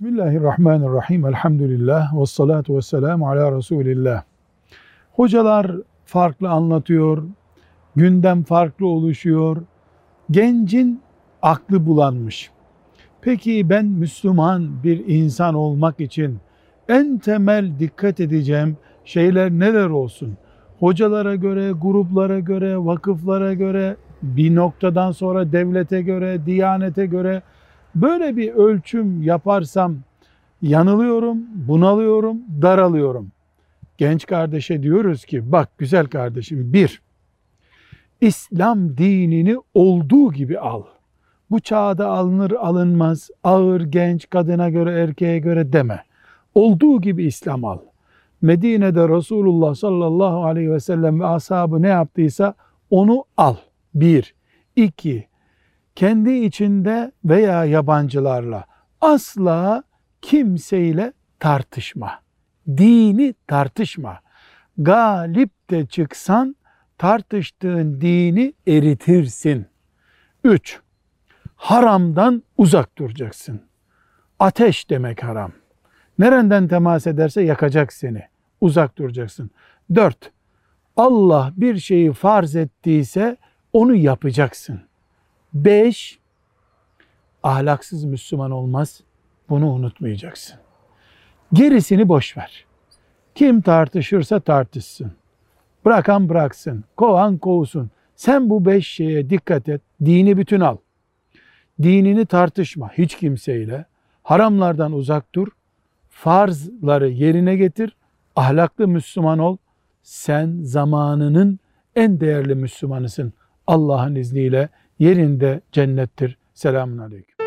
Bismillahirrahmanirrahim. Elhamdülillah. Ve salatu ve selamu ala Resulillah. Hocalar farklı anlatıyor. Gündem farklı oluşuyor. Gencin aklı bulanmış. Peki ben Müslüman bir insan olmak için en temel dikkat edeceğim şeyler neler olsun? Hocalara göre, gruplara göre, vakıflara göre, bir noktadan sonra devlete göre, diyanete göre böyle bir ölçüm yaparsam yanılıyorum, bunalıyorum, daralıyorum. Genç kardeşe diyoruz ki bak güzel kardeşim bir, İslam dinini olduğu gibi al. Bu çağda alınır alınmaz, ağır genç kadına göre erkeğe göre deme. Olduğu gibi İslam al. Medine'de Resulullah sallallahu aleyhi ve sellem ve ashabı ne yaptıysa onu al. Bir. İki. Kendi içinde veya yabancılarla asla kimseyle tartışma. Dini tartışma. Galip de çıksan tartıştığın dini eritirsin. Üç. Haramdan uzak duracaksın. Ateş demek haram. Nereden temas ederse yakacak seni. Uzak duracaksın. Dört, Allah bir şeyi farz ettiyse onu yapacaksın. Beş, ahlaksız Müslüman olmaz. Bunu unutmayacaksın. Gerisini boş ver. Kim tartışırsa tartışsın. Bırakan bıraksın. Kovan kovsun. Sen bu beş şeye dikkat et. Dini bütün al. Dinini tartışma hiç kimseyle. Haramlardan uzak dur farzları yerine getir, ahlaklı Müslüman ol. Sen zamanının en değerli Müslümanısın. Allah'ın izniyle yerinde cennettir. Selamun Aleyküm.